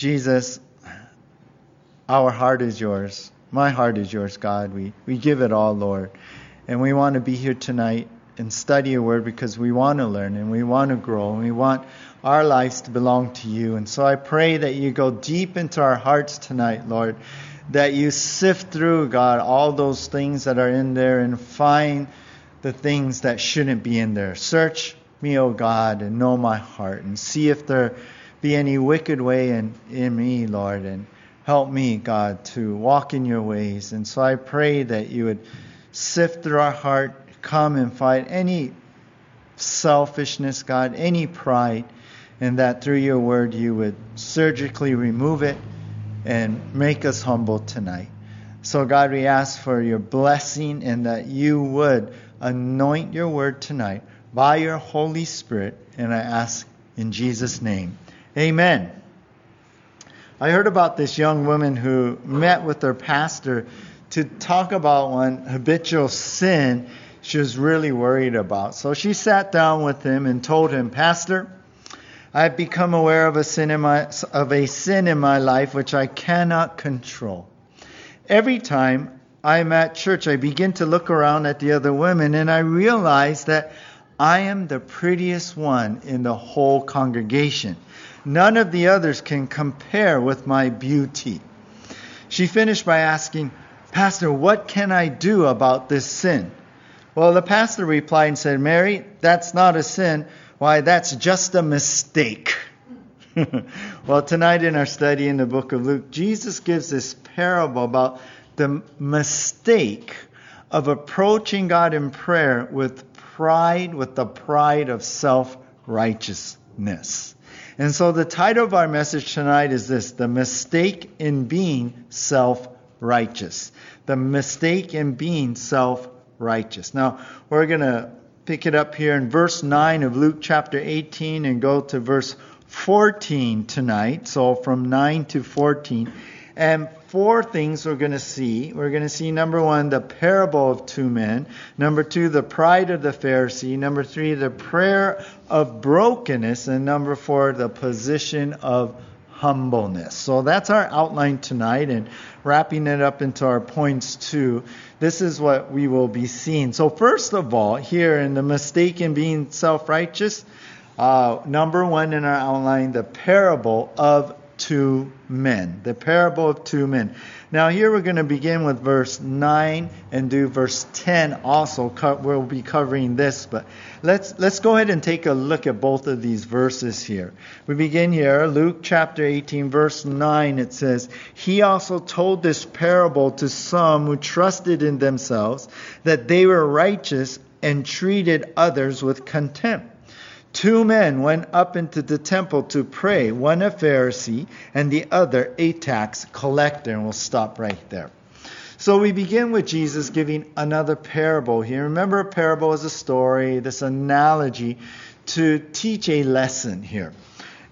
Jesus, our heart is yours. My heart is yours, God. We, we give it all, Lord. And we want to be here tonight and study your word because we want to learn and we want to grow and we want our lives to belong to you. And so I pray that you go deep into our hearts tonight, Lord, that you sift through, God, all those things that are in there and find the things that shouldn't be in there. Search me, O God, and know my heart and see if there be any wicked way in, in me, Lord, and help me, God, to walk in your ways. And so I pray that you would sift through our heart, come and fight any selfishness, God, any pride, and that through your word you would surgically remove it and make us humble tonight. So, God, we ask for your blessing and that you would anoint your word tonight by your Holy Spirit. And I ask in Jesus' name. Amen. I heard about this young woman who met with her pastor to talk about one habitual sin she was really worried about. So she sat down with him and told him, Pastor, I've become aware of a sin in my of a sin in my life which I cannot control. Every time I'm at church, I begin to look around at the other women and I realize that I am the prettiest one in the whole congregation. None of the others can compare with my beauty. She finished by asking, Pastor, what can I do about this sin? Well, the pastor replied and said, Mary, that's not a sin. Why, that's just a mistake. well, tonight in our study in the book of Luke, Jesus gives this parable about the mistake of approaching God in prayer with pride, with the pride of self righteousness. And so the title of our message tonight is this The Mistake in Being Self Righteous. The Mistake in Being Self Righteous. Now, we're going to pick it up here in verse 9 of Luke chapter 18 and go to verse 14 tonight. So from 9 to 14. And four things we're going to see. We're going to see number one, the parable of two men. Number two, the pride of the Pharisee. Number three, the prayer of brokenness. And number four, the position of humbleness. So that's our outline tonight. And wrapping it up into our points too, this is what we will be seeing. So, first of all, here in the mistake in being self righteous, uh, number one in our outline, the parable of two men. The parable of two men. Now, here we're going to begin with verse 9 and do verse 10 also. We'll be covering this, but let's, let's go ahead and take a look at both of these verses here. We begin here, Luke chapter 18, verse 9. It says, He also told this parable to some who trusted in themselves that they were righteous and treated others with contempt. Two men went up into the temple to pray, one a Pharisee and the other a tax collector. And we'll stop right there. So we begin with Jesus giving another parable here. Remember, a parable is a story, this analogy to teach a lesson here.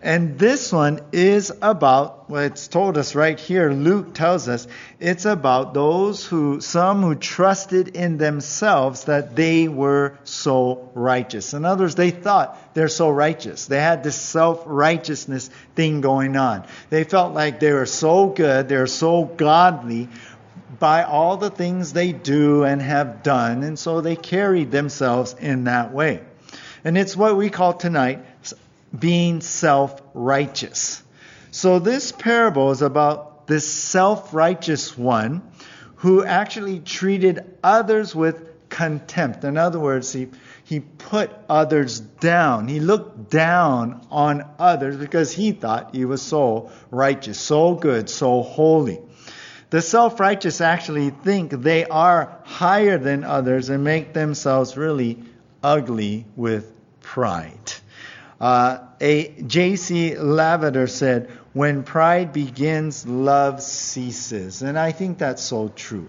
And this one is about, well, it's told us right here, Luke tells us, it's about those who, some who trusted in themselves that they were so righteous. In other words, they thought they're so righteous. They had this self righteousness thing going on. They felt like they were so good, they're so godly by all the things they do and have done, and so they carried themselves in that way. And it's what we call tonight being self righteous. So this parable is about this self righteous one who actually treated others with contempt. In other words, he, he put others down. He looked down on others because he thought he was so righteous, so good, so holy. The self righteous actually think they are higher than others and make themselves really ugly with pride. Uh, a J.C. Lavater said, "When pride begins, love ceases," and I think that's so true.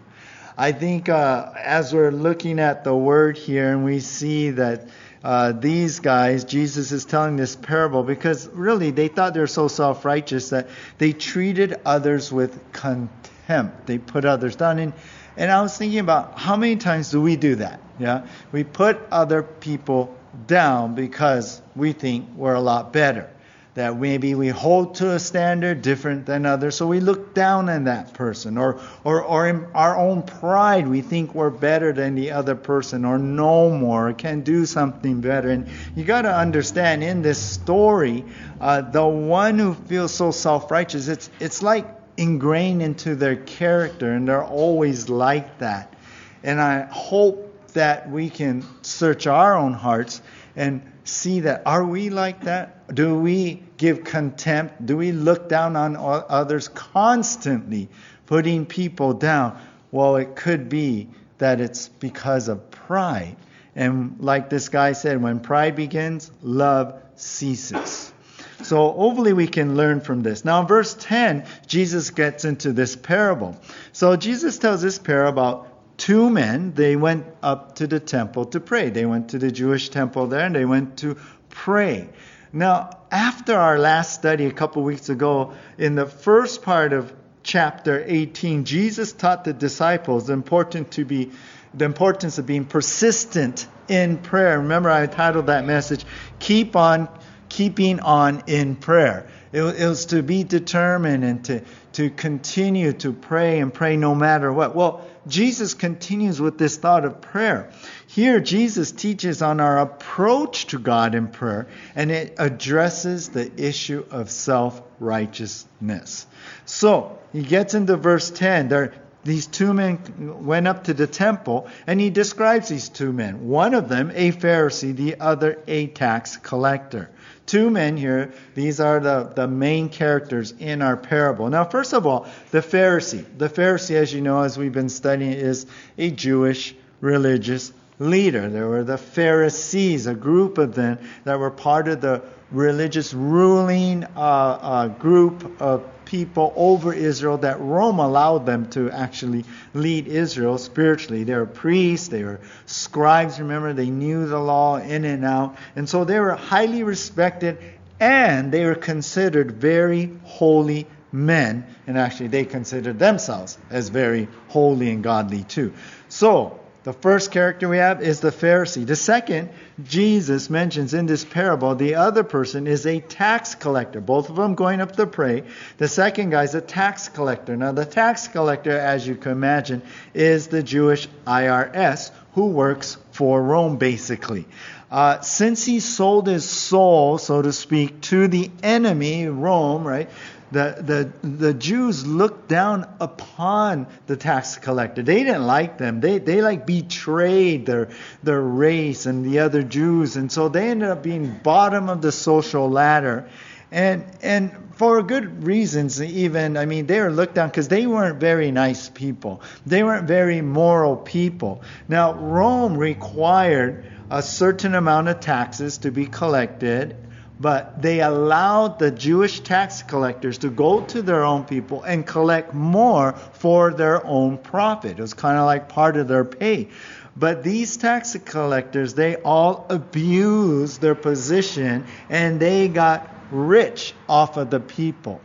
I think uh, as we're looking at the word here, and we see that uh, these guys, Jesus is telling this parable because really they thought they were so self-righteous that they treated others with contempt. They put others down, and and I was thinking about how many times do we do that? Yeah, we put other people down because we think we're a lot better that maybe we hold to a standard different than others, so we look down on that person. Or, or, or in our own pride, we think we're better than the other person, or know more, or can do something better. And you got to understand in this story, uh, the one who feels so self righteous, it's, it's like ingrained into their character, and they're always like that. And I hope that we can search our own hearts and see that are we like that? Do we give contempt? Do we look down on others constantly, putting people down? Well, it could be that it's because of pride. And like this guy said, when pride begins, love ceases. So hopefully we can learn from this. Now, verse 10, Jesus gets into this parable. So Jesus tells this parable about two men, they went up to the temple to pray. They went to the Jewish temple there and they went to pray. Now, after our last study a couple weeks ago, in the first part of chapter 18, Jesus taught the disciples the important to be the importance of being persistent in prayer. Remember, I titled that message, Keep on Keeping On in Prayer. It, was to be determined and to, to continue to pray and pray no matter what. Well, Jesus continues with this thought of prayer. Here, Jesus teaches on our approach to God in prayer, and it addresses the issue of self righteousness. So, he gets into verse 10. There, these two men went up to the temple, and he describes these two men. One of them, a Pharisee, the other, a tax collector two men here. These are the, the main characters in our parable. Now, first of all, the Pharisee. The Pharisee, as you know, as we've been studying, is a Jewish religious leader. There were the Pharisees, a group of them that were part of the religious ruling uh, uh, group of people over Israel that Rome allowed them to actually lead Israel spiritually. They were priests, they were scribes, remember, they knew the law in and out. And so they were highly respected and they were considered very holy men. And actually, they considered themselves as very holy and godly too. So, the first character we have is the Pharisee. The second, Jesus mentions in this parable, the other person is a tax collector. Both of them going up to pray. The second guy is a tax collector. Now, the tax collector, as you can imagine, is the Jewish IRS who works for Rome, basically. Uh, since he sold his soul, so to speak, to the enemy, Rome, right? The, the, the Jews looked down upon the tax collector. They didn't like them. They, they like betrayed their, their race and the other Jews. And so they ended up being bottom of the social ladder. And, and for good reasons, even, I mean, they were looked down because they weren't very nice people. They weren't very moral people. Now, Rome required a certain amount of taxes to be collected but they allowed the Jewish tax collectors to go to their own people and collect more for their own profit. It was kind of like part of their pay. But these tax collectors, they all abused their position and they got rich off of the people.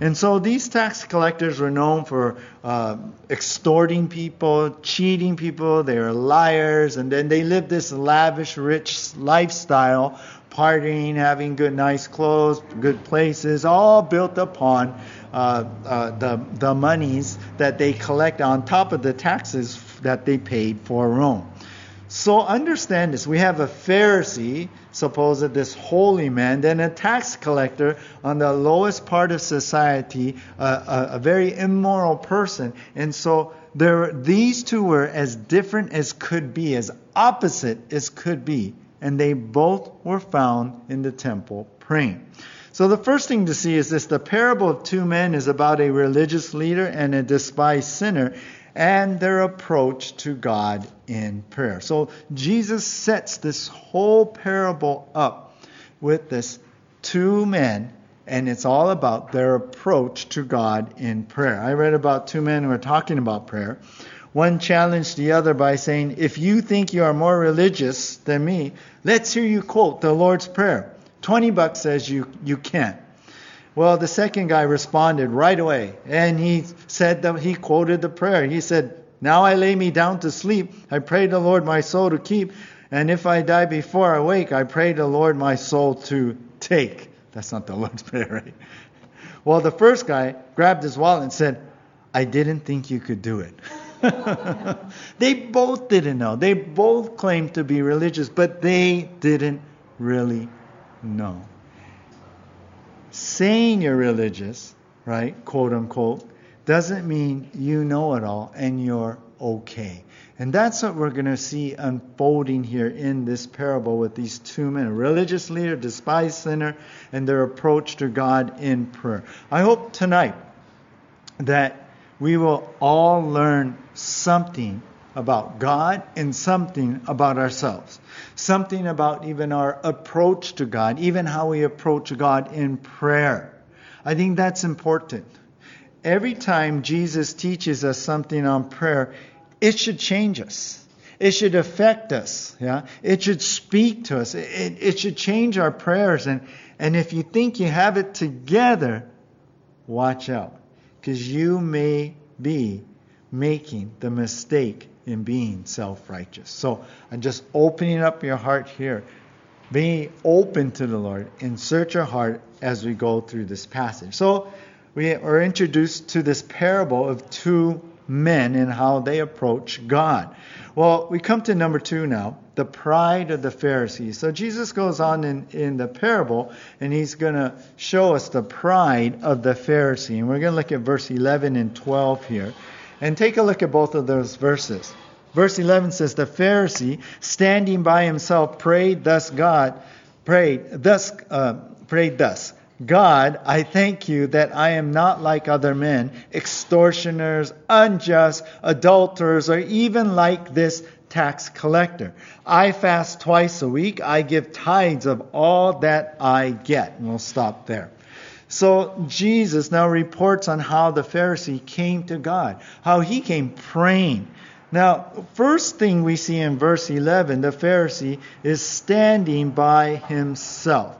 And so these tax collectors were known for uh, extorting people, cheating people. They were liars, and then they lived this lavish, rich lifestyle partying, having good, nice clothes, good places, all built upon uh, uh, the, the monies that they collect on top of the taxes that they paid for Rome. So understand this. We have a Pharisee, supposed this holy man, then a tax collector on the lowest part of society, uh, a, a, very immoral person. And so there, these two were as different as could be, as opposite as could be and they both were found in the temple praying. So the first thing to see is this the parable of two men is about a religious leader and a despised sinner and their approach to God in prayer. So Jesus sets this whole parable up with this two men and it's all about their approach to God in prayer. I read about two men who are talking about prayer. One challenged the other by saying, If you think you are more religious than me, let's hear you quote the Lord's Prayer. 20 bucks says you, you can't. Well, the second guy responded right away, and he said that he quoted the prayer. He said, Now I lay me down to sleep. I pray the Lord my soul to keep, and if I die before I wake, I pray the Lord my soul to take. That's not the Lord's Prayer, right? Well, the first guy grabbed his wallet and said, I didn't think you could do it. they both didn't know. They both claimed to be religious, but they didn't really know. Saying you're religious, right, quote unquote, doesn't mean you know it all and you're okay. And that's what we're going to see unfolding here in this parable with these two men a religious leader, despised sinner, and their approach to God in prayer. I hope tonight that we will all learn something about God and something about ourselves. Something about even our approach to God, even how we approach God in prayer. I think that's important. Every time Jesus teaches us something on prayer, it should change us. It should affect us. Yeah, it should speak to us. It, it should change our prayers. And and if you think you have it together, watch out, because you may be making the mistake in being self-righteous. So I'm just opening up your heart here. Be open to the Lord and search your heart as we go through this passage. So we are introduced to this parable of two men and how they approach God. Well, we come to number two now the pride of the Pharisees. So Jesus goes on in, in the parable and he's going to show us the pride of the Pharisee. And we're going to look at verse 11 and 12 here. And take a look at both of those verses. Verse 11 says, The Pharisee, standing by himself, prayed thus God, prayed thus, uh, prayed thus. God, I thank you that I am not like other men, extortioners, unjust, adulterers, or even like this tax collector. I fast twice a week. I give tithes of all that I get. And we'll stop there. So Jesus now reports on how the Pharisee came to God, how he came praying. Now, first thing we see in verse 11, the Pharisee is standing by himself.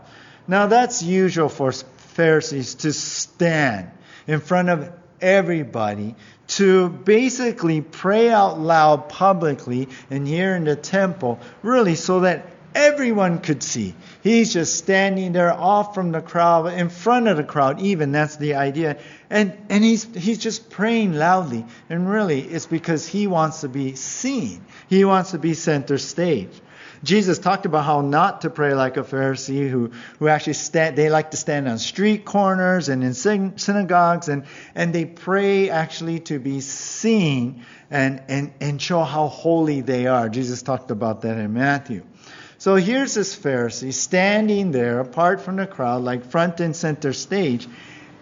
Now, that's usual for Pharisees to stand in front of everybody to basically pray out loud publicly and here in the temple, really so that everyone could see. He's just standing there off from the crowd, in front of the crowd, even that's the idea. And and he's he's just praying loudly. And really it's because he wants to be seen. He wants to be center stage. Jesus talked about how not to pray like a Pharisee who, who actually stand, they like to stand on street corners and in synagogues and, and they pray actually to be seen and, and, and show how holy they are. Jesus talked about that in Matthew. So here's this Pharisee standing there apart from the crowd, like front and center stage.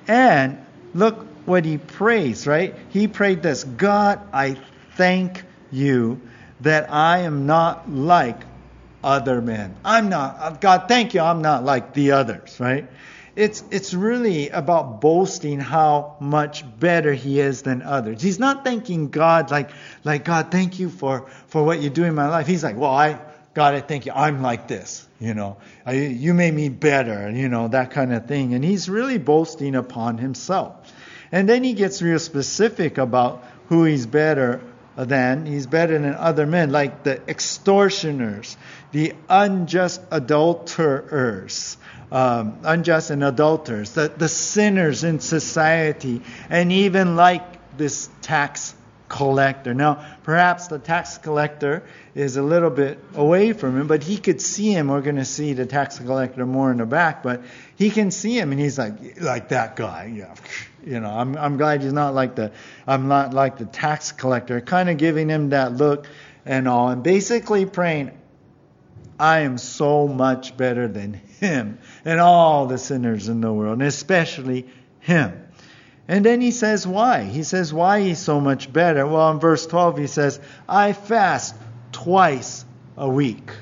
And look what he prays, right? He prayed this God, I thank you that I am not like other men. I'm not, uh, God, thank you, I'm not like the others, right? It's, it's really about boasting how much better he is than others. He's not thanking God like, like God, thank you for, for what you do in my life. He's like, well, I, God, I thank you, I'm like this, you know. I, you made me better, you know, that kind of thing. And he's really boasting upon himself. And then he gets real specific about who he's better than. He's better than other men, like the extortioners, the unjust adulterers, um, unjust and adulterers, the, the sinners in society, and even like this tax collector. Now, perhaps the tax collector is a little bit away from him, but he could see him. We're going to see the tax collector more in the back, but he can see him, and he's like, like that guy. Yeah, you know, I'm I'm glad he's not like the I'm not like the tax collector, kind of giving him that look and all, and basically praying, I am so much better than him and all the sinners in the world, and especially him. And then he says why. He says why he's so much better. Well, in verse 12, he says, I fast twice a week.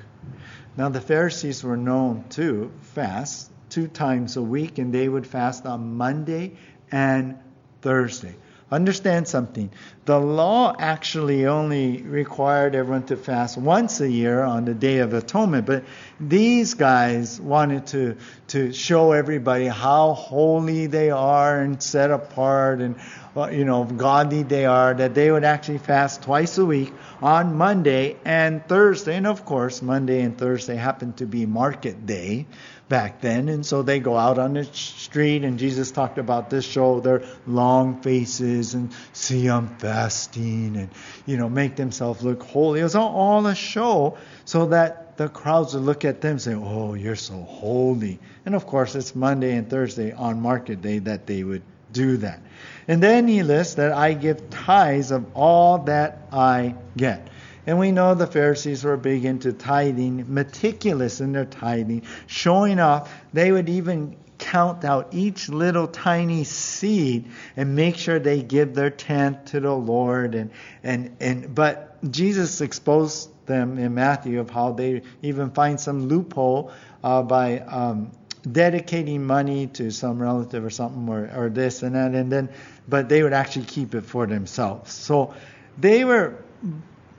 Now, the Pharisees were known to fast two times a week, and they would fast on Monday and Thursday. Understand something. The law actually only required everyone to fast once a year on the Day of Atonement, but these guys wanted to, to show everybody how holy they are and set apart and uh, you know godly they are. That they would actually fast twice a week on Monday and Thursday, and of course Monday and Thursday happen to be market day. Back then. And so they go out on the street, and Jesus talked about this show their long faces and see them fasting and, you know, make themselves look holy. It was all, a show so that the crowds would look at them and say, Oh, you're so holy. And of course, it's Monday and Thursday on market day that they would do that. And then he lists that I give tithes of all that I get. And we know the Pharisees were big into tithing, meticulous in their tithing, showing off. They would even count out each little tiny seed and make sure they give their tenth to the Lord. And, and, and, but Jesus exposed them in Matthew of how they even find some loophole uh, by um, dedicating money to some relative or something or, or this and that and then but they would actually keep it for themselves so they were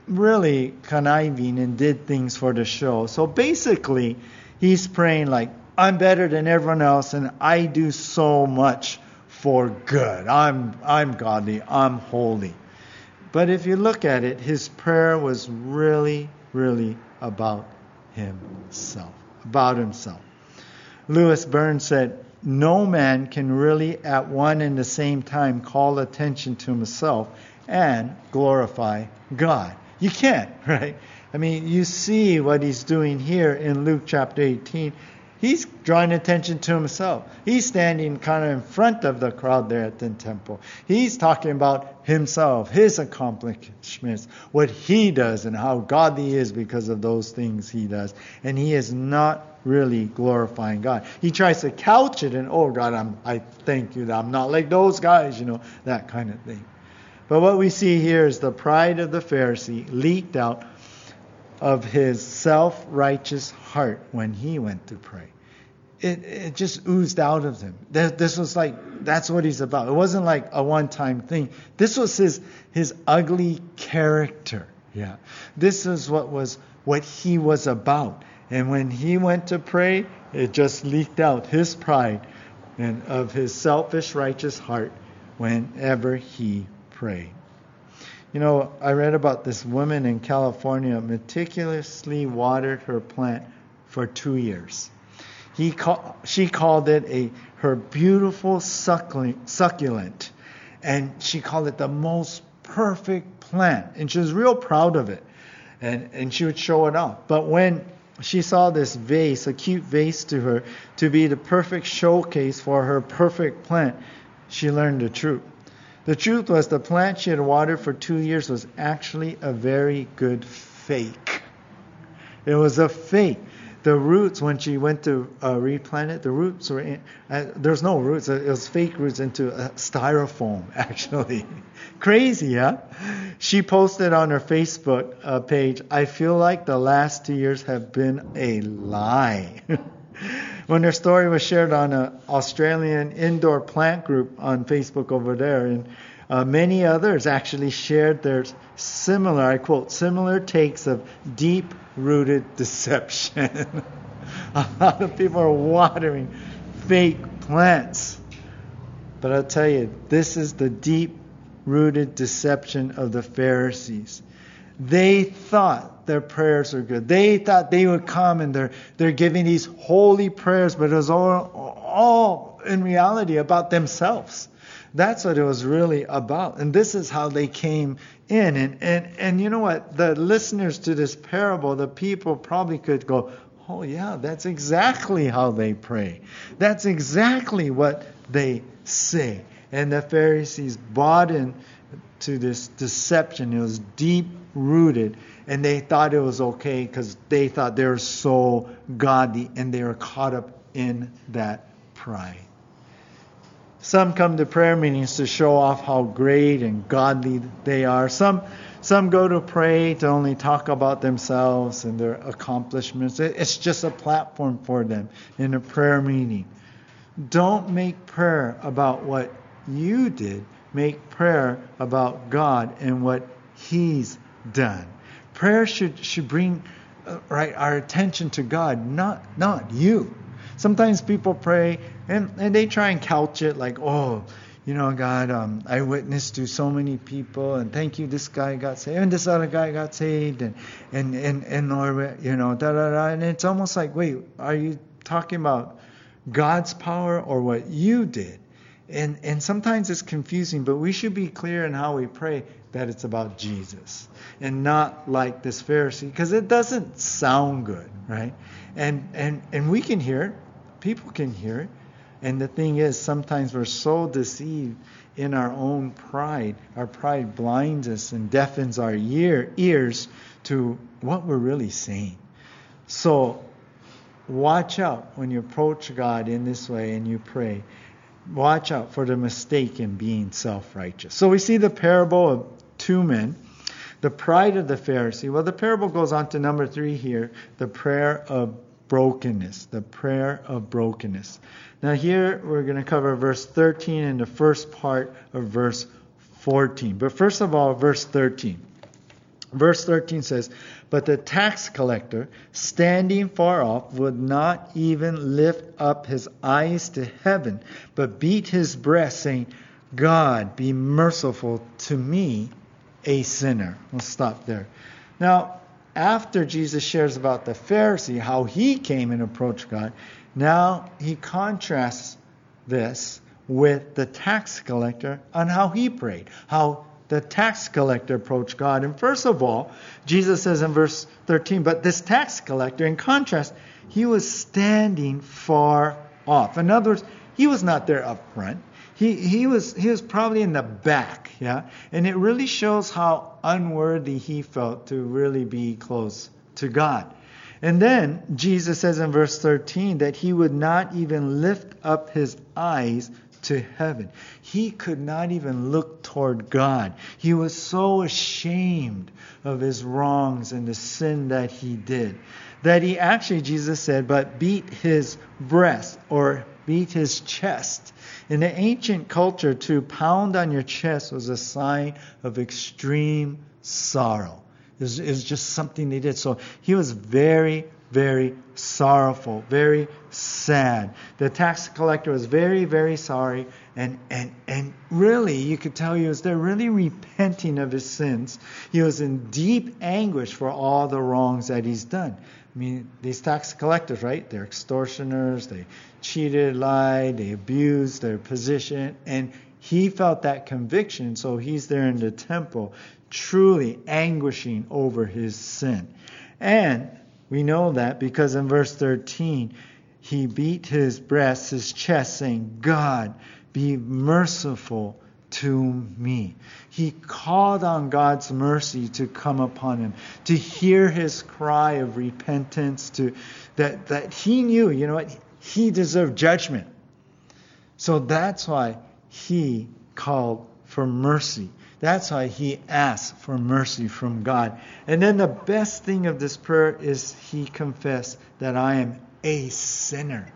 really conniving and did things for the show. So basically, he's praying like, I'm better than everyone else and I do so much for good. I'm I'm godly, I'm holy. But if you look at it, his prayer was really, really about himself. About himself. Lewis Burns said, No man can really at one and the same time call attention to himself and glorify God. You can't, right? I mean, you see what he's doing here in Luke chapter 18. He's drawing attention to himself. He's standing kind of in front of the crowd there at the temple. He's talking about himself, his accomplishments, what he does, and how godly he is because of those things he does. And he is not really glorifying God. He tries to couch it in, oh God, I'm, I thank you that I'm not like those guys, you know, that kind of thing. But what we see here is the pride of the Pharisee leaked out of his self righteous heart when he went to pray. It, it just oozed out of him. This was like, that's what he's about. It wasn't like a one time thing. This was his, his ugly character. Yeah. This is what was what he was about. And when he went to pray, it just leaked out his pride and of his selfish righteous heart whenever he pray. You know, I read about this woman in California meticulously watered her plant for two years. He call, she called it a her beautiful succulent, succulent, and she called it the most perfect plant, and she was real proud of it, and and she would show it off. But when she saw this vase, a cute vase to her, to be the perfect showcase for her perfect plant, she learned the truth. The truth was the plant she had watered for two years was actually a very good fake. It was a fake. The roots, when she went to uh, replant it, the roots were in, uh, there's no roots. It was fake roots into styrofoam, actually. Crazy, huh? She posted on her Facebook uh, page, I feel like the last two years have been a lie. when her story was shared on an Australian indoor plant group on Facebook over there, and uh, many others actually shared their similar, I quote, similar takes of deep rooted deception. a lot of people are watering fake plants. But I'll tell you, this is the deep rooted deception of the Pharisees. They thought their prayers are good. They thought they would come and they're, they're giving these holy prayers, but it was all, all in reality about themselves. That's what it was really about. And this is how they came in. And, and, and you know what? The listeners to this parable, the people probably could go, oh, yeah, that's exactly how they pray. That's exactly what they say. And the Pharisees bought into this deception. It was deep rooted, and they thought it was okay because they thought they were so godly and they were caught up in that pride. Some come to prayer meetings to show off how great and godly they are. Some some go to pray to only talk about themselves and their accomplishments. It's just a platform for them in a prayer meeting. Don't make prayer about what you did. Make prayer about God and what He's done. Prayer should, should bring uh, right our attention to God, not not you. Sometimes people pray and, and they try and couch it like, oh, you know, God, um, I witnessed to so many people, and thank you, this guy got saved, and this other guy got saved, and and and and Lord, you know, da da da, and it's almost like, wait, are you talking about God's power or what you did? And, and sometimes it's confusing, but we should be clear in how we pray that it's about Jesus and not like this Pharisee because it doesn't sound good, right? And, and, and we can hear it, people can hear it. And the thing is, sometimes we're so deceived in our own pride. Our pride blinds us and deafens our ear, ears to what we're really saying. So watch out when you approach God in this way and you pray. Watch out for the mistake in being self righteous. So we see the parable of two men. The pride of the Pharisee. Well, the parable goes on to number three here the prayer of brokenness. The prayer of brokenness. Now, here we're going to cover verse 13 and the first part of verse 14. But first of all, verse 13. Verse 13 says, But the tax collector, standing far off, would not even lift up his eyes to heaven, but beat his breast, saying, God, be merciful to me, a sinner. We'll stop there. Now, after Jesus shares about the Pharisee, how he came and approached God, now he contrasts this with the tax collector on how he prayed, how the tax collector approached God. And first of all, Jesus says in verse 13, but this tax collector, in contrast, he was standing far off. In other words, he was not there up front. He, he was he was probably in the back, yeah. And it really shows how unworthy he felt to really be close to God. And then Jesus says in verse 13 that he would not even lift up his eyes to heaven. He could not even look toward God. He was so ashamed of his wrongs and the sin that he did that he actually, Jesus said, but beat his breast or beat his chest. In the ancient culture, to pound on your chest was a sign of extreme sorrow. It was, it was just something they did. So he was very, very sorrowful, very sad. The tax collector was very, very sorry, and, and, and really, you could tell he was there really repenting of his sins. He was in deep anguish for all the wrongs that he's done. I mean, these tax collectors, right? They're extortioners, they cheated, lied, they abused their position, and he felt that conviction, so he's there in the temple truly anguishing over his sin. And we know that because in verse 13, he beat his breast, his chest, saying, God, be merciful to me. He called on God's mercy to come upon him, to hear his cry of repentance, to that, that he knew, you know what, he deserved judgment. So that's why he called for mercy. That's why he asked for mercy from God. And then the best thing of this prayer is he confessed that I am a sinner.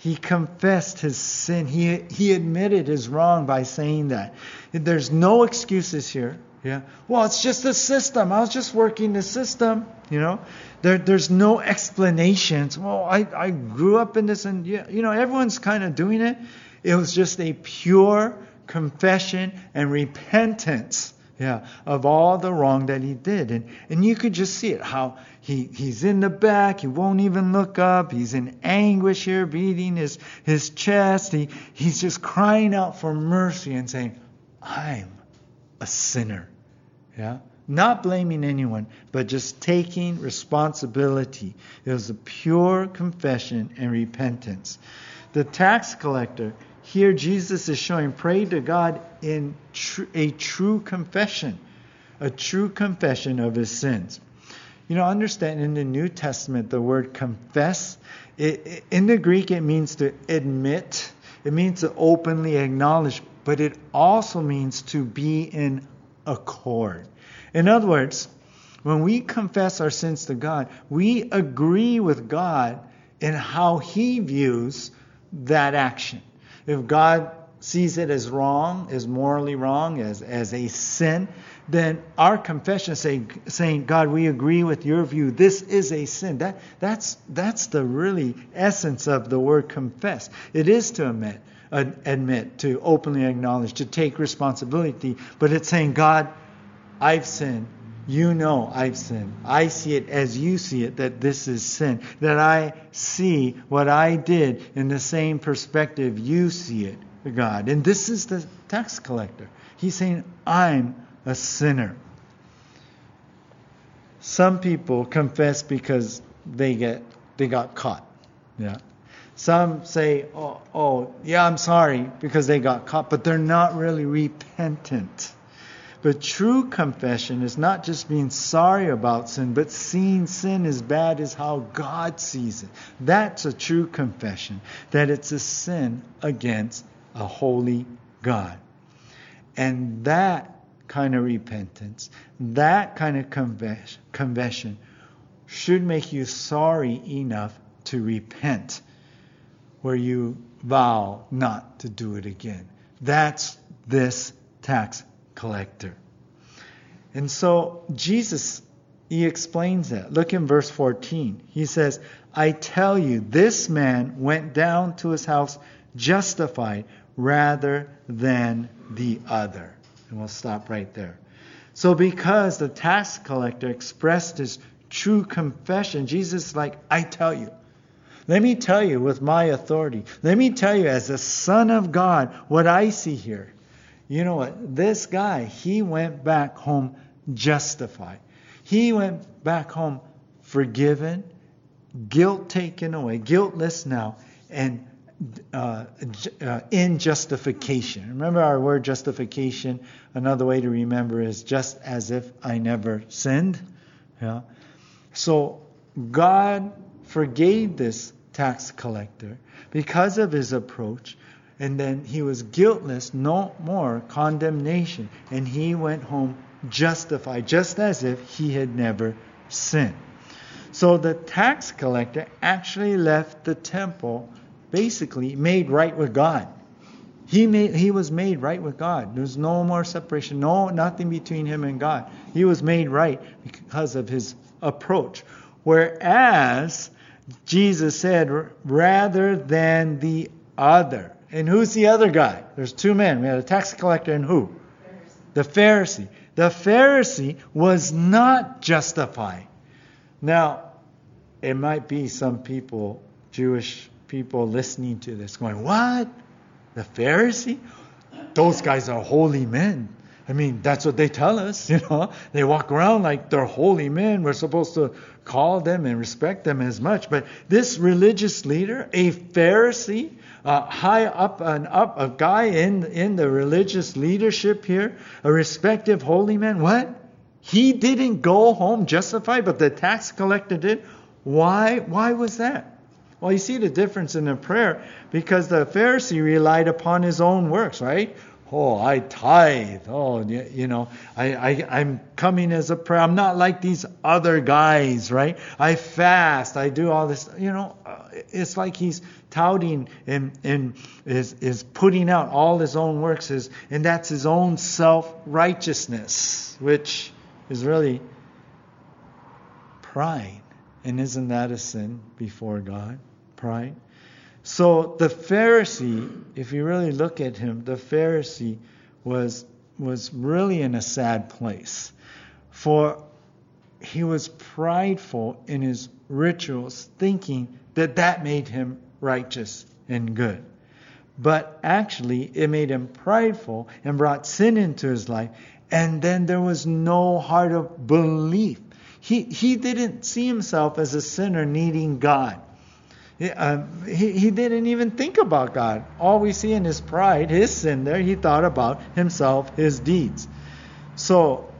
He confessed his sin. He, he admitted his wrong by saying that. There's no excuses here. Yeah. Well, it's just the system. I was just working the system. You know, there, there's no explanations. Well, I, I grew up in this, and yeah, you know, everyone's kind of doing it. It was just a pure confession and repentance yeah, of all the wrong that he did. And, and you could just see it, how he, he's in the back, he won't even look up, he's in anguish here, beating his, his chest. He, he's just crying out for mercy and saying, I'm a sinner. Yeah? Not blaming anyone, but just taking responsibility. It was a pure confession and repentance. The tax collector here, Jesus is showing pray to God in tr- a true confession, a true confession of his sins. You know, understand in the New Testament, the word confess, it, it, in the Greek, it means to admit, it means to openly acknowledge, but it also means to be in accord. In other words, when we confess our sins to God, we agree with God in how He views that action. If God sees it as wrong, as morally wrong, as, as a sin, then our confession saying, saying, God, we agree with your view. This is a sin. That, that's, that's the really essence of the word confess. It is to admit, admit, to openly acknowledge, to take responsibility. But it's saying, God, I've sinned. You know I've sinned. I see it as you see it, that this is sin. That I see what I did in the same perspective you see it, God. And this is the tax collector. He's saying, I'm a sinner. Some people confess because they get they got caught. Yeah. Some say, oh, oh, yeah, I'm sorry because they got caught, but they're not really repentant. But true confession is not just being sorry about sin, but seeing sin as bad as how God sees it. That's a true confession, that it's a sin against a holy God. And that kind of repentance, that kind of confession, should make you sorry enough to repent where you vow not to do it again. That's this tax collector. And so Jesus, he explains that. Look in verse 14. He says, I tell you, this man went down to his house justified rather than the other. And we'll stop right there. So, because the tax collector expressed his true confession, Jesus is like, I tell you, let me tell you with my authority. Let me tell you as a son of God what I see here. You know what? This guy, he went back home justified. He went back home forgiven, guilt taken away, guiltless now, and uh, uh, in justification. Remember our word justification? Another way to remember is just as if I never sinned. Yeah. So God forgave this tax collector because of his approach. And then he was guiltless, no more condemnation. And he went home justified, just as if he had never sinned. So the tax collector actually left the temple basically made right with God. He made he was made right with God. There's no more separation, no nothing between him and God. He was made right because of his approach. Whereas Jesus said, rather than the other. And who's the other guy? There's two men. We had a tax collector and who? The Pharisee. The Pharisee was not justified. Now, it might be some people, Jewish people listening to this, going, What? The Pharisee? Those guys are holy men. I mean, that's what they tell us, you know. They walk around like they're holy men. We're supposed to call them and respect them as much. But this religious leader, a Pharisee, uh, high up and up, a guy in, in the religious leadership here, a respective holy man, what? He didn't go home justified, but the tax collector did. Why? Why was that? Well, you see the difference in the prayer because the Pharisee relied upon his own works, right? Oh, I tithe. Oh, you know, I, I, I'm coming as a prayer. I'm not like these other guys, right? I fast. I do all this. You know, uh, it's like he's touting and, and is, is putting out all his own works, his, and that's his own self righteousness, which is really pride. And isn't that a sin before God? Pride. So the Pharisee, if you really look at him, the Pharisee was was really in a sad place. For he was prideful in his rituals, thinking that that made him righteous and good. But actually, it made him prideful and brought sin into his life. And then there was no heart of belief. He, he didn't see himself as a sinner needing God. Uh, he, he didn't even think about God. All we see in his pride, his sin there, he thought about himself, his deeds. So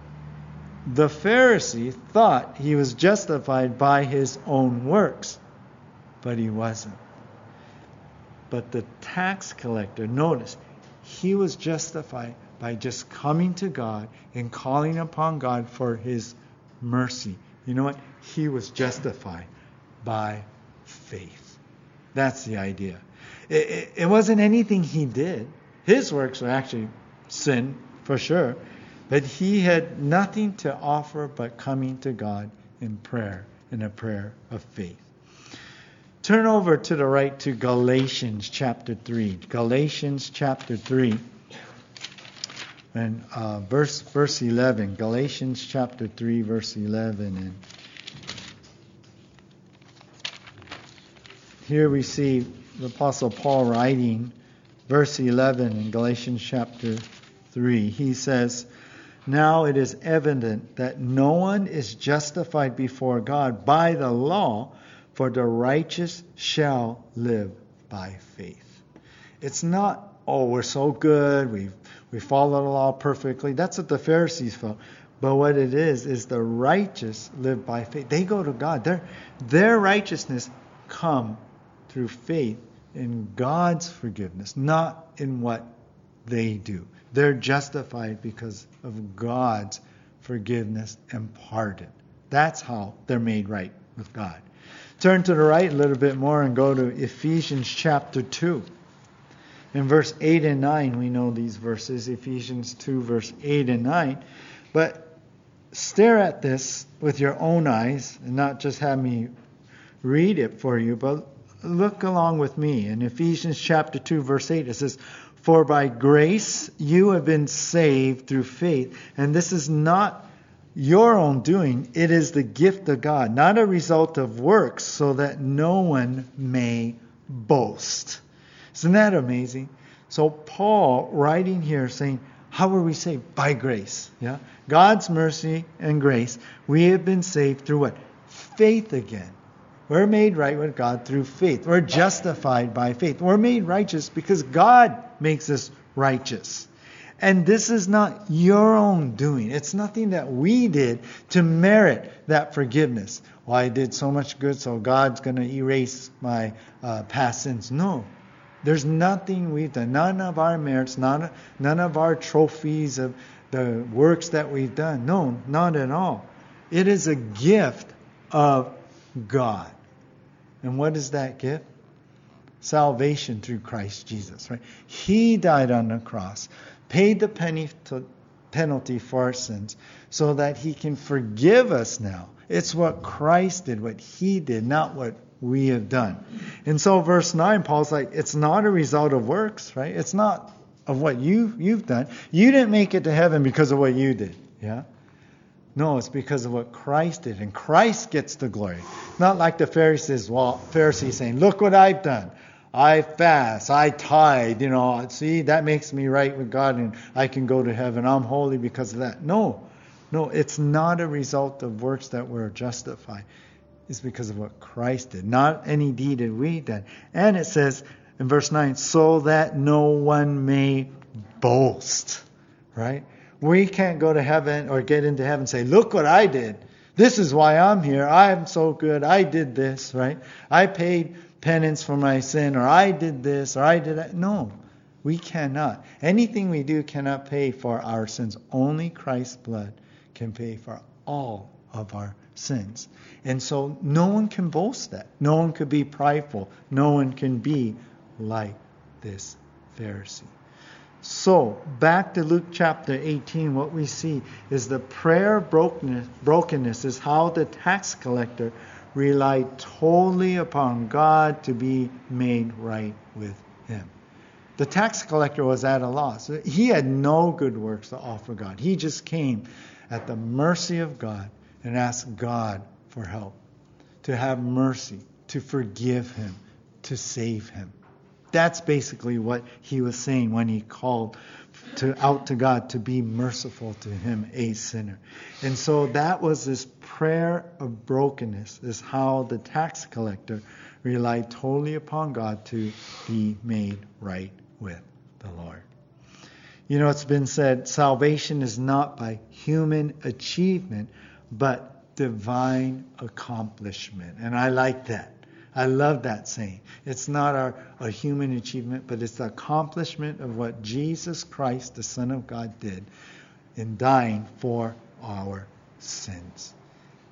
the Pharisee thought he was justified by his own works, but he wasn't. But the tax collector, notice, he was justified by just coming to God and calling upon God for his mercy. You know what? He was justified by faith. That's the idea. It, it, it wasn't anything he did. His works were actually sin, for sure. But he had nothing to offer but coming to God in prayer, in a prayer of faith. Turn over to the right to Galatians chapter 3. Galatians chapter 3. And uh, verse verse 11, Galatians chapter 3, verse 11. And here we see the Apostle Paul writing verse 11 in Galatians chapter 3. He says, Now it is evident that no one is justified before God by the law, for the righteous shall live by faith. It's not, oh, we're so good, we we follow the law perfectly. That's what the Pharisees felt. But what it is, is the righteous live by faith. They go to God. Their, their righteousness come through faith in God's forgiveness, not in what they do. They're justified because of God's forgiveness and pardon. That's how they're made right with God. Turn to the right a little bit more and go to Ephesians chapter 2. In verse 8 and 9, we know these verses, Ephesians 2, verse 8 and 9. But stare at this with your own eyes and not just have me read it for you, but look along with me. In Ephesians chapter 2, verse 8, it says, For by grace you have been saved through faith, and this is not your own doing, it is the gift of God, not a result of works, so that no one may boast. Isn't that amazing? So Paul writing here saying, how were we saved? By grace. Yeah? God's mercy and grace. We have been saved through what? Faith again. We're made right with God through faith. We're justified by faith. We're made righteous because God makes us righteous. And this is not your own doing. It's nothing that we did to merit that forgiveness. Well, I did so much good, so God's going to erase my uh, past sins. No. There's nothing we've done, none of our merits, none, none of our trophies of the works that we've done. No, not at all. It is a gift of God. And what is that gift? Salvation through Christ Jesus, right? He died on the cross, paid the penny to, penalty for our sins, so that he can forgive us now. It's what Christ did, what he did, not what we have done. And so verse 9, Paul's like, it's not a result of works, right? It's not of what you you've done. You didn't make it to heaven because of what you did. Yeah? No, it's because of what Christ did. And Christ gets the glory. Not like the Pharisees, well, Pharisees saying, Look what I've done. I fast, I tithe, you know, see, that makes me right with God and I can go to heaven. I'm holy because of that. No. No, it's not a result of works that we're justified It's because of what Christ did, not any deed that we did. And it says in verse 9, so that no one may boast. Right? We can't go to heaven or get into heaven and say, look what I did. This is why I'm here. I'm so good. I did this, right? I paid penance for my sin, or I did this, or I did that. No, we cannot. Anything we do cannot pay for our sins. Only Christ's blood can pay for all of our sins. And so no one can boast that. No one could be prideful. No one can be like this Pharisee. So, back to Luke chapter 18, what we see is the prayer brokenness, brokenness is how the tax collector relied totally upon God to be made right with him. The tax collector was at a loss. He had no good works to offer God. He just came at the mercy of God and ask God for help, to have mercy, to forgive him, to save him. That's basically what he was saying when he called to out to God to be merciful to him, a sinner. And so that was this prayer of brokenness, is how the tax collector relied totally upon God to be made right with the Lord. You know, it's been said salvation is not by human achievement, but divine accomplishment. And I like that. I love that saying. It's not our, a human achievement, but it's the accomplishment of what Jesus Christ, the Son of God, did in dying for our sins.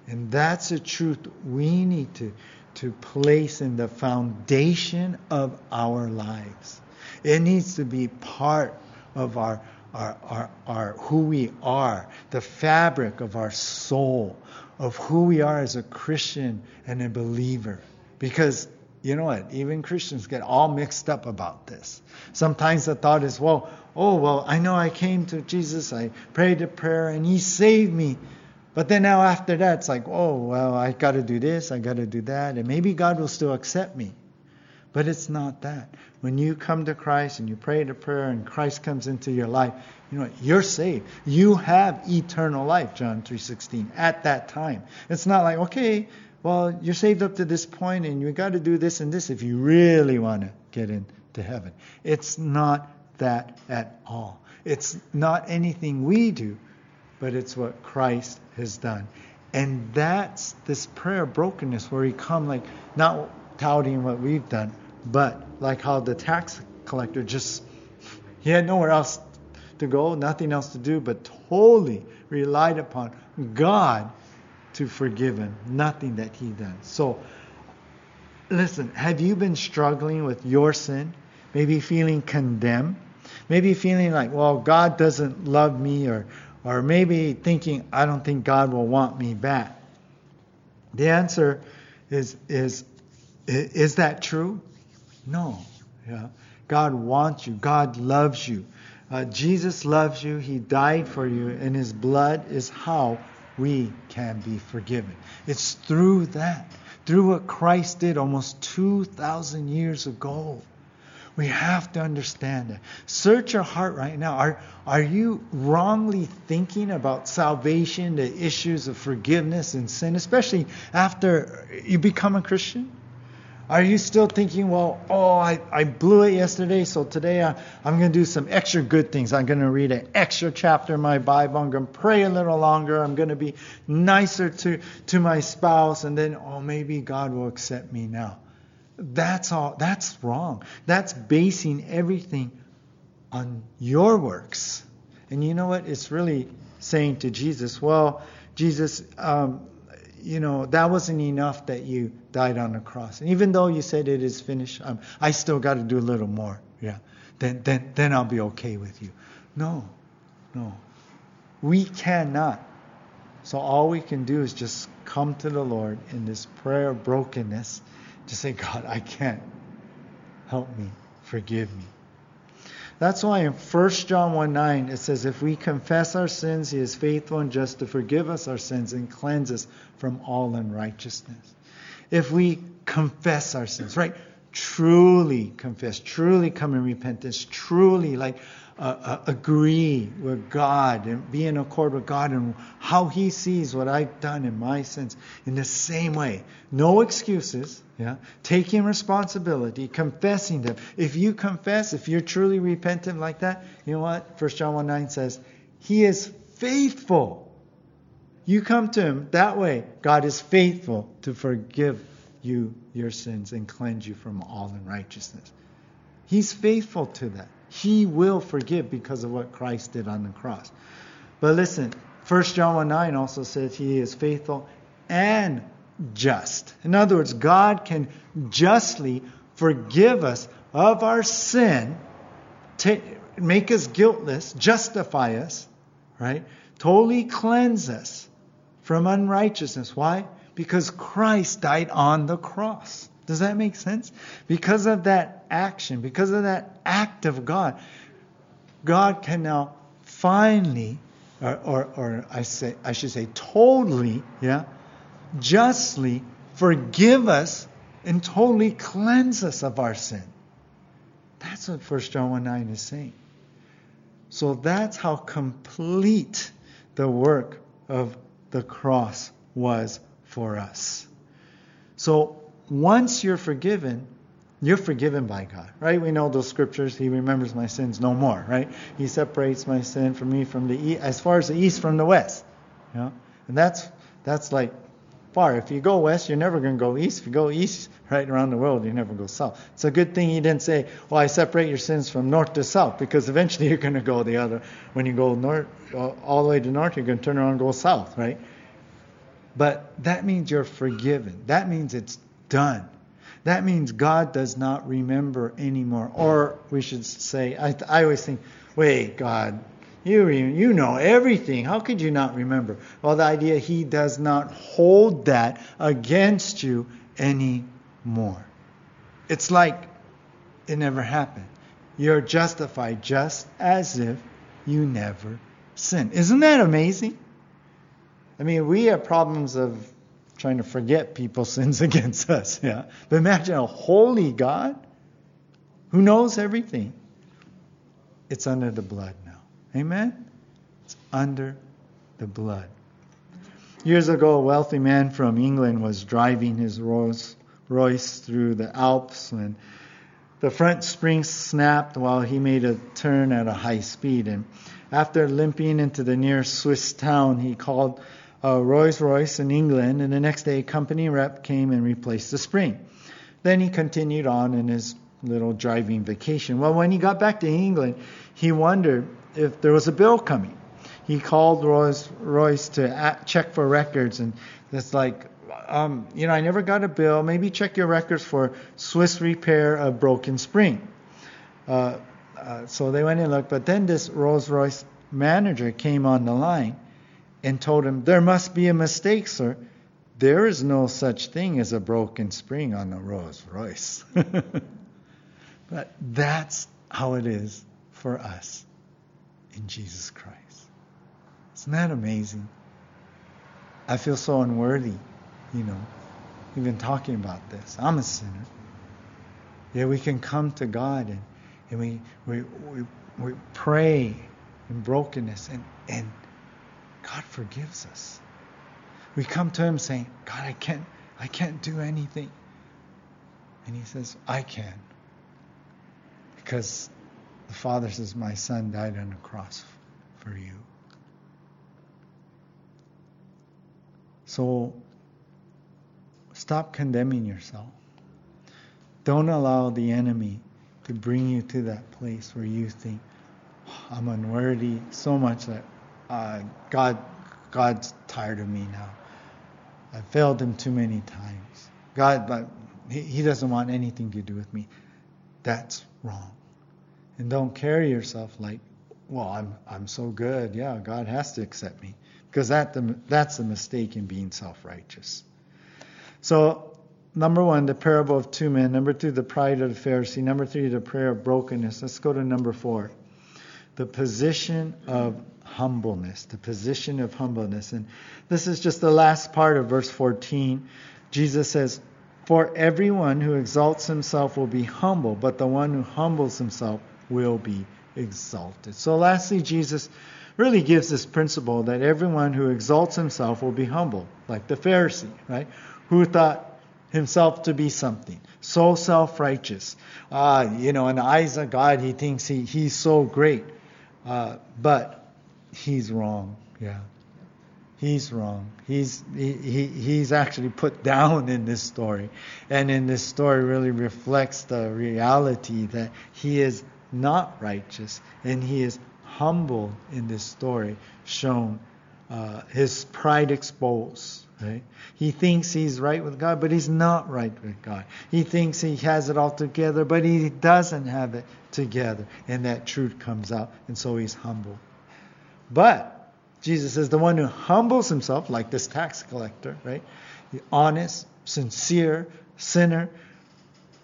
And that's a truth we need to, to place in the foundation of our lives. It needs to be part of our our, our, our, who we are, the fabric of our soul, of who we are as a Christian and a believer. Because you know what? Even Christians get all mixed up about this. Sometimes the thought is, well, oh, well, I know I came to Jesus, I prayed a prayer, and He saved me. But then now after that, it's like, oh, well, I got to do this, I got to do that, and maybe God will still accept me. But it's not that. When you come to Christ and you pray the prayer and Christ comes into your life, you know what? You're saved. You have eternal life, John 3:16, at that time. It's not like, okay, well, you're saved up to this point and you got to do this and this if you really want to get into heaven. It's not that at all. It's not anything we do, but it's what Christ has done. And that's this prayer of brokenness where he come like not touting what we've done, but like how the tax collector just he had nowhere else to go, nothing else to do, but totally relied upon God to forgive him, nothing that he done. So, listen, have you been struggling with your sin? Maybe feeling condemned? Maybe feeling like, well, God doesn't love me, or, or maybe thinking, I don't think God will want me back. The answer is, is, is that true? No. Yeah. God wants you. God loves you. Uh, Jesus loves you. He died for you, and His blood is how we can be forgiven. It's through that, through what Christ did almost 2,000 years ago. We have to understand that. Search your heart right now. Are, are you wrongly thinking about salvation, the issues of forgiveness and sin, especially after you become a Christian? Are you still thinking, well, oh, I, I blew it yesterday, so today I, I'm going to do some extra good things. I'm going to read an extra chapter in my Bible. I'm going to pray a little longer. I'm going to be nicer to, to my spouse, and then, oh, maybe God will accept me now. That's all. That's wrong. That's basing everything on your works. And you know what? It's really saying to Jesus, well, Jesus, um, you know, that wasn't enough that you died on the cross. And even though you said it is finished, um, I still got to do a little more. Yeah. Then, then, then I'll be okay with you. No, no. We cannot. So all we can do is just come to the Lord in this prayer of brokenness to say, God, I can't. Help me. Forgive me. That's why in 1 John 1 9 it says, If we confess our sins, he is faithful and just to forgive us our sins and cleanse us from all unrighteousness. If we confess our sins, right? Truly confess, truly come in repentance, truly like uh, agree with God and be in accord with God and how He sees what I've done in my sins in the same way. No excuses, yeah. Taking responsibility, confessing them. If you confess, if you're truly repentant like that, you know what? 1 John 1 9 says, He is faithful. You come to Him that way. God is faithful to forgive you your sins and cleanse you from all unrighteousness. He's faithful to that. He will forgive because of what Christ did on the cross. But listen, 1 John 1 9 also says He is faithful and just. In other words, God can justly forgive us of our sin, make us guiltless, justify us, right? Totally cleanse us from unrighteousness. Why? Because Christ died on the cross. Does that make sense? Because of that action, because of that act of God, God can now finally, or, or, or I say I should say totally, yeah, justly forgive us and totally cleanse us of our sin. That's what 1 John 1 9 is saying. So that's how complete the work of the cross was for us. So once you're forgiven, you're forgiven by God, right? We know those scriptures. He remembers my sins no more, right? He separates my sin from me from the east, as far as the east from the west. You know? And that's that's like far. If you go west, you're never going to go east. If you go east, right around the world, you never go south. It's a good thing he didn't say, "Well, I separate your sins from north to south," because eventually you're going to go the other. When you go north, uh, all the way to north, you're going to turn around and go south, right? But that means you're forgiven. That means it's done. That means God does not remember anymore. Or we should say, I, I always think, wait, God, you, you know everything. How could you not remember? Well, the idea He does not hold that against you anymore. it's like it never happened. You're justified just as if you never sinned. Isn't that amazing? I mean, we have problems of trying to forget people's sins against us, yeah. But imagine a holy God who knows everything. It's under the blood now. Amen? It's under the blood. Years ago, a wealthy man from England was driving his Rolls Royce through the Alps and the front spring snapped while he made a turn at a high speed. And after limping into the nearest Swiss town, he called uh, Rolls Royce in England, and the next day, a company rep came and replaced the spring. Then he continued on in his little driving vacation. Well, when he got back to England, he wondered if there was a bill coming. He called Rolls Royce to check for records, and it's like, um, you know, I never got a bill. Maybe check your records for Swiss repair of broken spring. Uh, uh, so they went and looked, but then this Rolls Royce manager came on the line and told him, There must be a mistake, sir. There is no such thing as a broken spring on the Rolls Royce. but that's how it is for us in Jesus Christ. Isn't that amazing? I feel so unworthy, you know, even talking about this. I'm a sinner. Yeah, we can come to God and, and we, we, we, we pray in brokenness and, and God forgives us. We come to Him saying, God, I can't, I can't do anything. And He says, I can. Because the Father says, My Son died on the cross for you. So stop condemning yourself. Don't allow the enemy to bring you to that place where you think, oh, I'm unworthy so much that uh, God, God's tired of me now. I failed him too many times. God, but he, he doesn't want anything to do with me. That's wrong. And don't carry yourself like, well, I'm I'm so good. Yeah, God has to accept me because that the, that's the mistake in being self-righteous. So, number one, the parable of two men. Number two, the pride of the Pharisee. Number three, the prayer of brokenness. Let's go to number four, the position of humbleness, the position of humbleness. And this is just the last part of verse 14. Jesus says, For everyone who exalts himself will be humble, but the one who humbles himself will be exalted. So, lastly, Jesus really gives this principle that everyone who exalts himself will be humble, like the Pharisee, right? Who thought himself to be something, so self righteous. Uh, you know, in the eyes of God, he thinks he, he's so great. Uh, but he's wrong. Yeah. He's wrong. He's he, he he's actually put down in this story. And in this story really reflects the reality that he is not righteous and he is humble in this story shown uh, his pride exposed right? He thinks he's right with god but he's not right with god. He thinks he has it all together but he doesn't have it together. And that truth comes out and so he's humble. But Jesus says the one who humbles himself, like this tax collector, right? The honest, sincere sinner,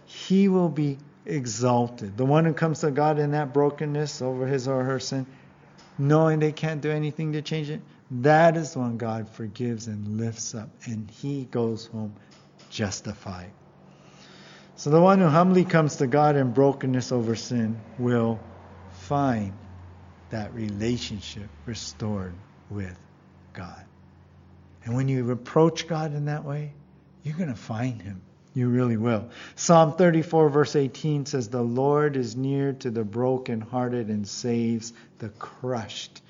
he will be exalted. The one who comes to God in that brokenness over his or her sin, knowing they can't do anything to change it, that is the one God forgives and lifts up, and he goes home justified. So the one who humbly comes to God in brokenness over sin will find that relationship restored with God. And when you approach God in that way, you're going to find Him. You really will. Psalm 34, verse 18 says, The Lord is near to the brokenhearted and saves the crushed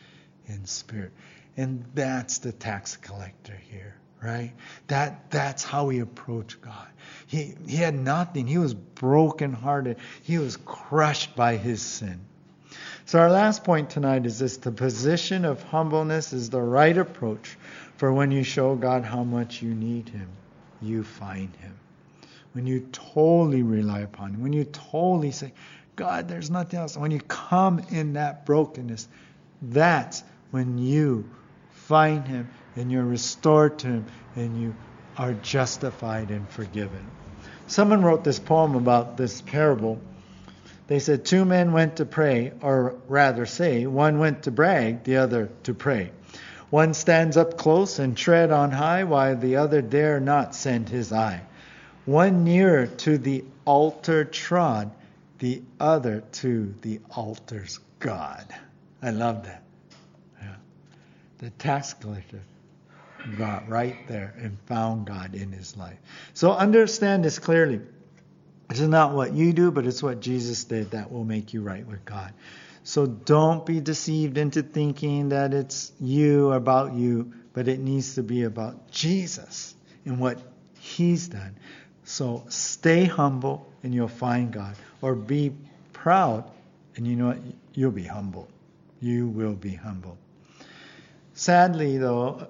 in spirit. And that's the tax collector here, right? That, that's how he approached God. He, he had nothing. He was brokenhearted. He was crushed by his sin. So, our last point tonight is this the position of humbleness is the right approach for when you show God how much you need Him, you find Him. When you totally rely upon Him, when you totally say, God, there's nothing else. When you come in that brokenness, that's when you find Him and you're restored to Him and you are justified and forgiven. Someone wrote this poem about this parable. They said, Two men went to pray, or rather say, one went to brag, the other to pray. One stands up close and tread on high, while the other dare not send his eye. One nearer to the altar trod, the other to the altar's God. I love that. The tax collector got right there and found God in his life. So understand this clearly. It's not what you do, but it's what Jesus did that will make you right with God. So don't be deceived into thinking that it's you about you, but it needs to be about Jesus and what he's done. So stay humble and you'll find God. Or be proud and you know what? You'll be humble. You will be humble. Sadly, though,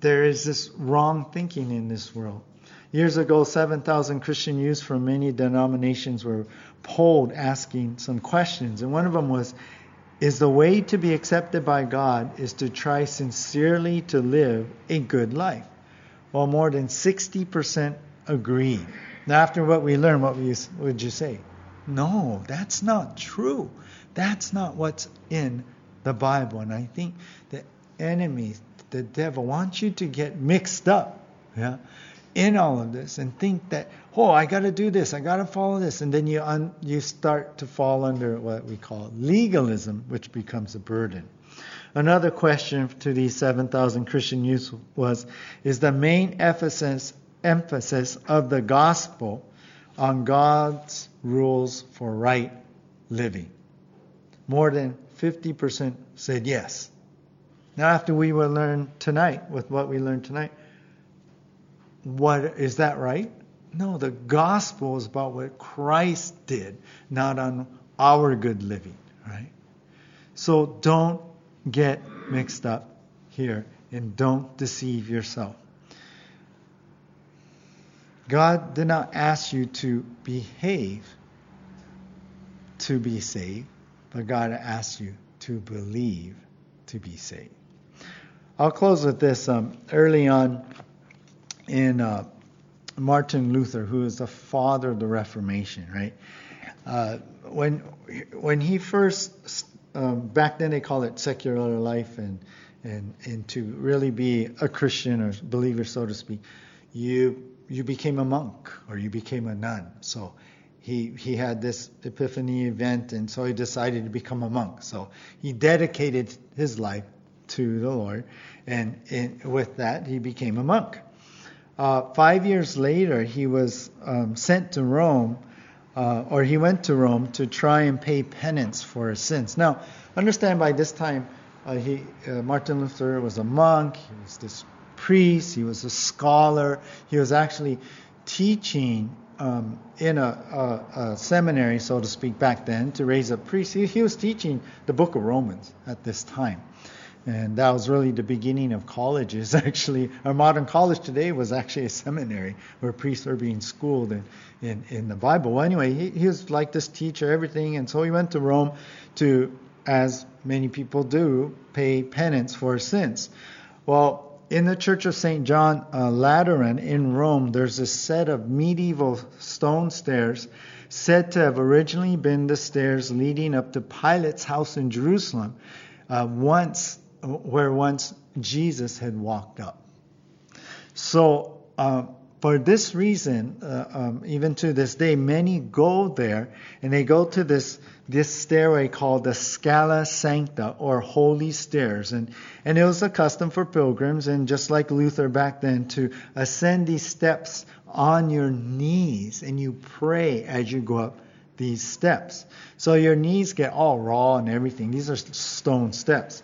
there is this wrong thinking in this world. Years ago, 7,000 Christian youths from many denominations were polled asking some questions. And one of them was Is the way to be accepted by God is to try sincerely to live a good life? Well, more than 60% agreed. Now, after what we learned, what would you say? No, that's not true. That's not what's in the Bible. And I think the enemy the devil wants you to get mixed up yeah, in all of this and think that, oh, I got to do this, I got to follow this. And then you, un, you start to fall under what we call legalism, which becomes a burden. Another question to these 7,000 Christian youths was Is the main emphasis, emphasis of the gospel on God's rules for right living? More than 50% said yes. Now, after we will learn tonight, with what we learned tonight, what is that right? No, the gospel is about what Christ did, not on our good living, right? So don't get mixed up here and don't deceive yourself. God did not ask you to behave to be saved, but God asked you to believe to be saved. I'll close with this. Um, early on in uh, Martin Luther, who is the father of the Reformation, right? Uh, when when he first um, back then they called it secular life and and and to really be a Christian or believer, so to speak, you you became a monk or you became a nun. So he he had this epiphany event, and so he decided to become a monk. So he dedicated his life to the Lord, and in, with that, he became a monk. Uh, five years later, he was um, sent to Rome, uh, or he went to Rome to try and pay penance for his sins. Now, understand by this time, uh, he, uh, Martin Luther was a monk, he was this priest, he was a scholar, he was actually teaching um, in a, a, a, seminary, so to speak, back then to raise up priests. He, he was teaching the book of Romans at this time. And that was really the beginning of colleges. Actually, our modern college today was actually a seminary where priests are being schooled in, in, in the Bible. Well, anyway, he, he was like this teacher, everything. And so he went to Rome to, as many people do, pay penance for sins. Well, in the Church of St. John uh, Lateran in Rome, there's a set of medieval stone stairs said to have originally been the stairs leading up to Pilate's house in Jerusalem. Uh, once where once Jesus had walked up. So, uh, for this reason, uh, um, even to this day, many go there and they go to this this stairway called the Scala Sancta or Holy Stairs, and and it was a custom for pilgrims, and just like Luther back then, to ascend these steps on your knees and you pray as you go up these steps. So your knees get all raw and everything. These are stone steps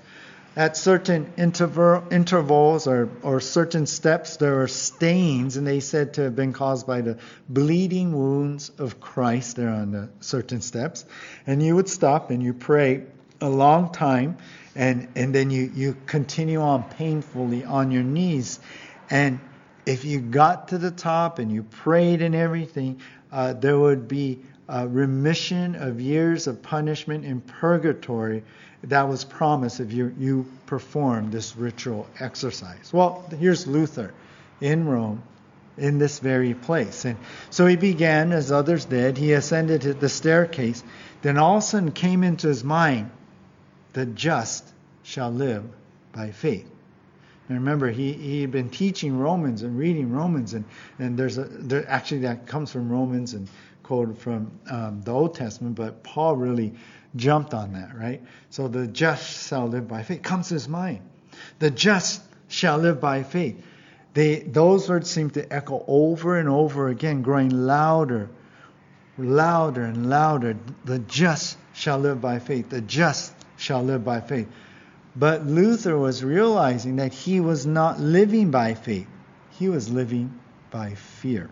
at certain intervals or, or certain steps, there are stains, and they said to have been caused by the bleeding wounds of Christ there on the certain steps. And you would stop and you pray a long time, and, and then you, you continue on painfully on your knees. And if you got to the top and you prayed and everything, uh, there would be a remission of years of punishment in purgatory that was promised if you, you perform this ritual exercise. Well, here's Luther in Rome, in this very place. And so he began, as others did, he ascended the staircase. Then all of a sudden came into his mind, the just shall live by faith. And remember, he, he had been teaching Romans and reading Romans, and, and there's a, there, actually that comes from Romans and quoted from um, the Old Testament, but Paul really jumped on that, right? So the just shall live by faith comes to his mind. The just shall live by faith. They, those words seem to echo over and over again, growing louder, louder and louder. The just shall live by faith. The just shall live by faith. But Luther was realizing that he was not living by faith, he was living by fear.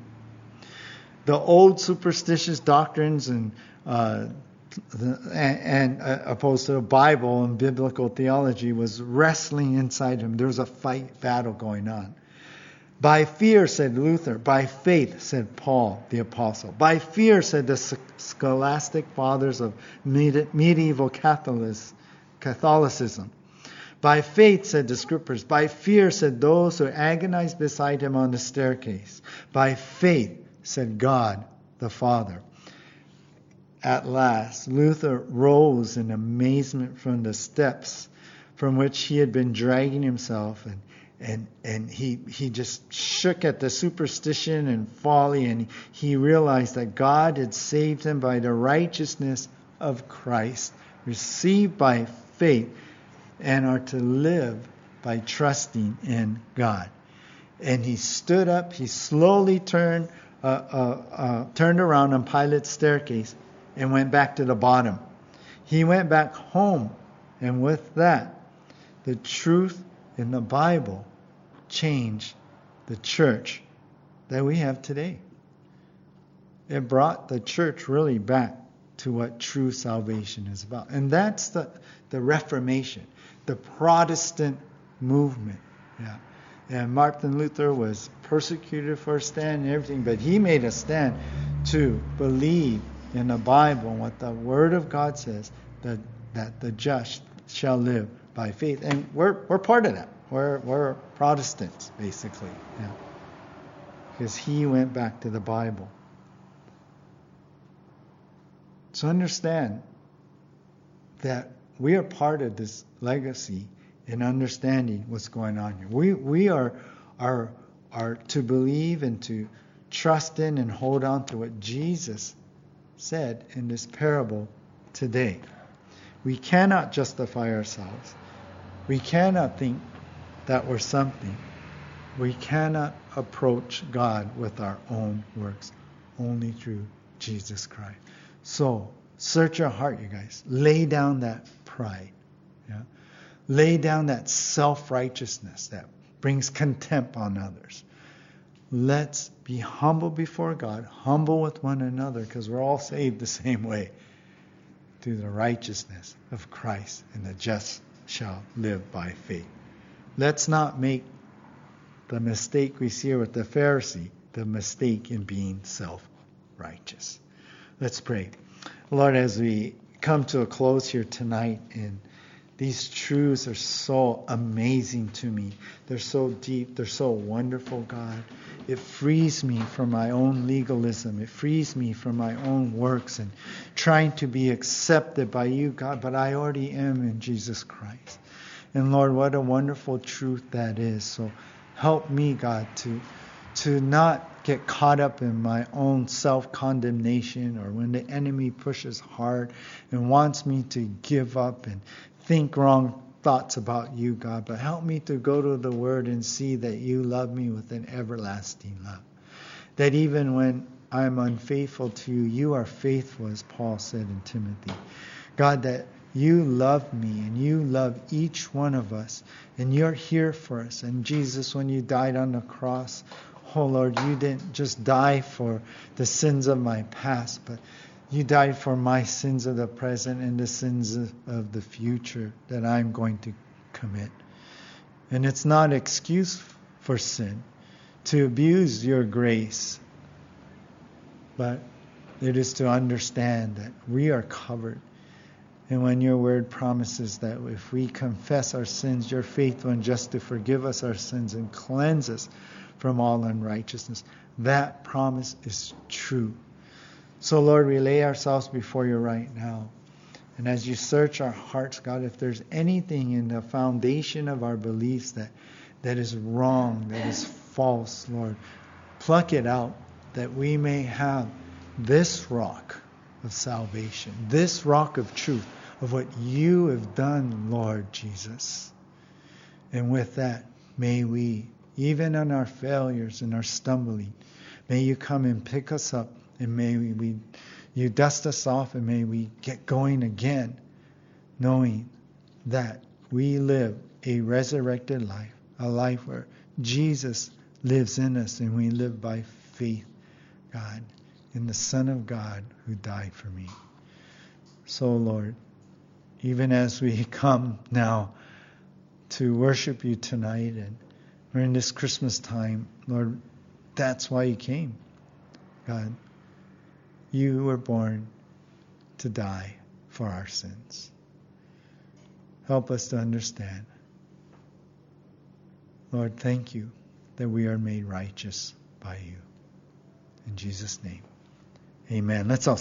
The old superstitious doctrines and uh, and, and uh, opposed to the Bible and biblical theology was wrestling inside him. There was a fight battle going on. By fear, said Luther. By faith, said Paul the Apostle. By fear, said the scholastic fathers of medieval Catholicism. By faith, said the scriptures. By fear, said those who agonized beside him on the staircase. By faith, said God the Father. At last, Luther rose in amazement from the steps from which he had been dragging himself, and, and, and he, he just shook at the superstition and folly, and he realized that God had saved him by the righteousness of Christ, received by faith and are to live by trusting in God. And he stood up, he slowly turned, uh, uh, uh, turned around on Pilate's staircase and went back to the bottom. He went back home, and with that, the truth in the Bible changed the church that we have today. It brought the church really back to what true salvation is about. And that's the, the Reformation the Protestant movement. Yeah. And Martin Luther was persecuted for a stand and everything, but he made a stand to believe in the Bible and what the Word of God says that, that the just shall live by faith. And we're, we're part of that. We're, we're Protestants, basically. Yeah. Because he went back to the Bible. So understand that we are part of this legacy in understanding what's going on here. We, we are, are, are to believe and to trust in and hold on to what Jesus said in this parable today. We cannot justify ourselves. We cannot think that we're something. We cannot approach God with our own works, only through Jesus Christ. So, search your heart, you guys. Lay down that pride. Yeah? Lay down that self righteousness that brings contempt on others. Let's be humble before God, humble with one another, because we're all saved the same way through the righteousness of Christ, and the just shall live by faith. Let's not make the mistake we see with the Pharisee, the mistake in being self righteous. Let's pray. Lord, as we come to a close here tonight. And these truths are so amazing to me. They're so deep. They're so wonderful, God. It frees me from my own legalism. It frees me from my own works and trying to be accepted by you, God. But I already am in Jesus Christ. And Lord, what a wonderful truth that is. So help me, God, to to not get caught up in my own self condemnation or when the enemy pushes hard and wants me to give up and think wrong thoughts about you, God. But help me to go to the Word and see that you love me with an everlasting love. That even when I'm unfaithful to you, you are faithful, as Paul said in Timothy. God, that you love me and you love each one of us and you're here for us. And Jesus, when you died on the cross, Oh Lord, you didn't just die for the sins of my past, but you died for my sins of the present and the sins of the future that I'm going to commit. And it's not excuse for sin to abuse your grace, but it is to understand that we are covered. And when your word promises that if we confess our sins, you're faithful and just to forgive us our sins and cleanse us from all unrighteousness. That promise is true. So, Lord, we lay ourselves before you right now. And as you search our hearts, God, if there's anything in the foundation of our beliefs that, that is wrong, that is false, Lord, pluck it out that we may have this rock of salvation, this rock of truth, of what you have done, Lord Jesus. And with that, may we, even in our failures and our stumbling, may you come and pick us up and may we, you dust us off and may we get going again, knowing that we live a resurrected life, a life where Jesus lives in us and we live by faith, God, in the Son of God who died for me. So, Lord, even as we come now to worship you tonight and in this Christmas time, Lord, that's why you came. God, you were born to die for our sins. Help us to understand. Lord, thank you that we are made righteous by you. In Jesus' name, amen. Let's all